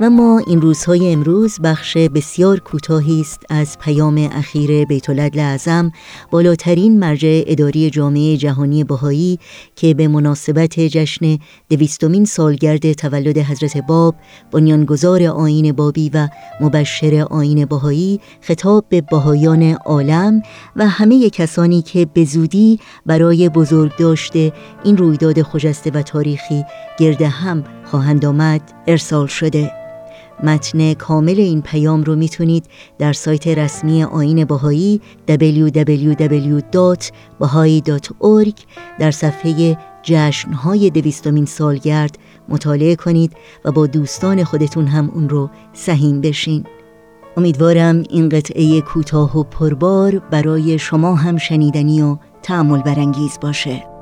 و ما این روزهای امروز بخش بسیار کوتاهی است از پیام اخیر بیت اعظم بالاترین مرجع اداری جامعه جهانی بهایی که به مناسبت جشن دویستمین سالگرد تولد حضرت باب بنیانگذار آیین بابی و مبشر آین بهایی خطاب به بهایان عالم و همه کسانی که به زودی برای بزرگ داشته این رویداد خجسته و تاریخی گرد هم خواهند آمد ارسال شده. متن کامل این پیام رو می‌تونید در سایت رسمی آین باهایی www.bahai.org در صفحه جشنهای دویستمین سالگرد مطالعه کنید و با دوستان خودتون هم اون رو سهیم بشین. امیدوارم این قطعه کوتاه و پربار برای شما هم شنیدنی و تعمل برانگیز باشه.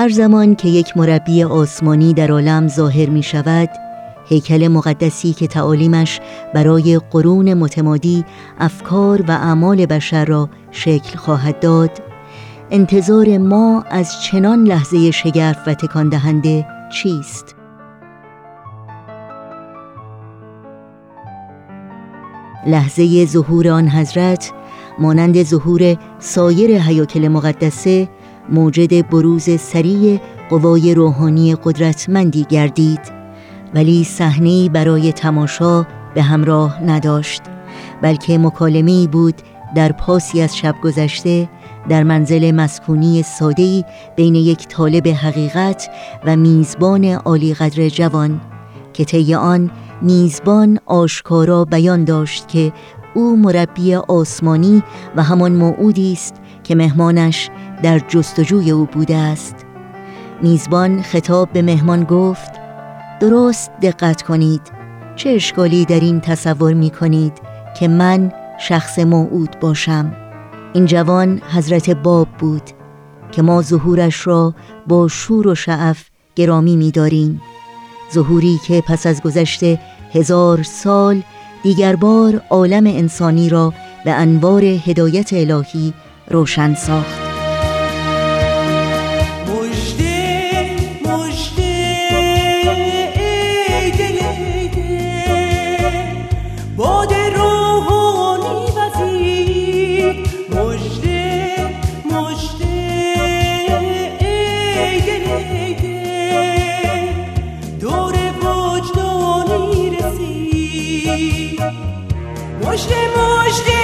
هر زمان که یک مربی آسمانی در عالم ظاهر می شود هیکل مقدسی که تعالیمش برای قرون متمادی افکار و اعمال بشر را شکل خواهد داد انتظار ما از چنان لحظه شگرف و تکان دهنده چیست؟ لحظه ظهور آن حضرت مانند ظهور سایر حیاکل مقدسه موجد بروز سریع قوای روحانی قدرتمندی گردید ولی صحنه برای تماشا به همراه نداشت بلکه مکالمه بود در پاسی از شب گذشته در منزل مسکونی ساده‌ای بین یک طالب حقیقت و میزبان عالی قدر جوان که طی آن میزبان آشکارا بیان داشت که او مربی آسمانی و همان موعودی است که مهمانش در جستجوی او بوده است. میزبان خطاب به مهمان گفت درست دقت کنید. چه اشکالی در این تصور می کنید که من شخص موعود باشم؟ این جوان حضرت باب بود که ما ظهورش را با شور و شعف گرامی می داریم ظهوری که پس از گذشته هزار سال دیگر بار عالم انسانی را به انوار هدایت الهی روشن ساخت. مجده مجده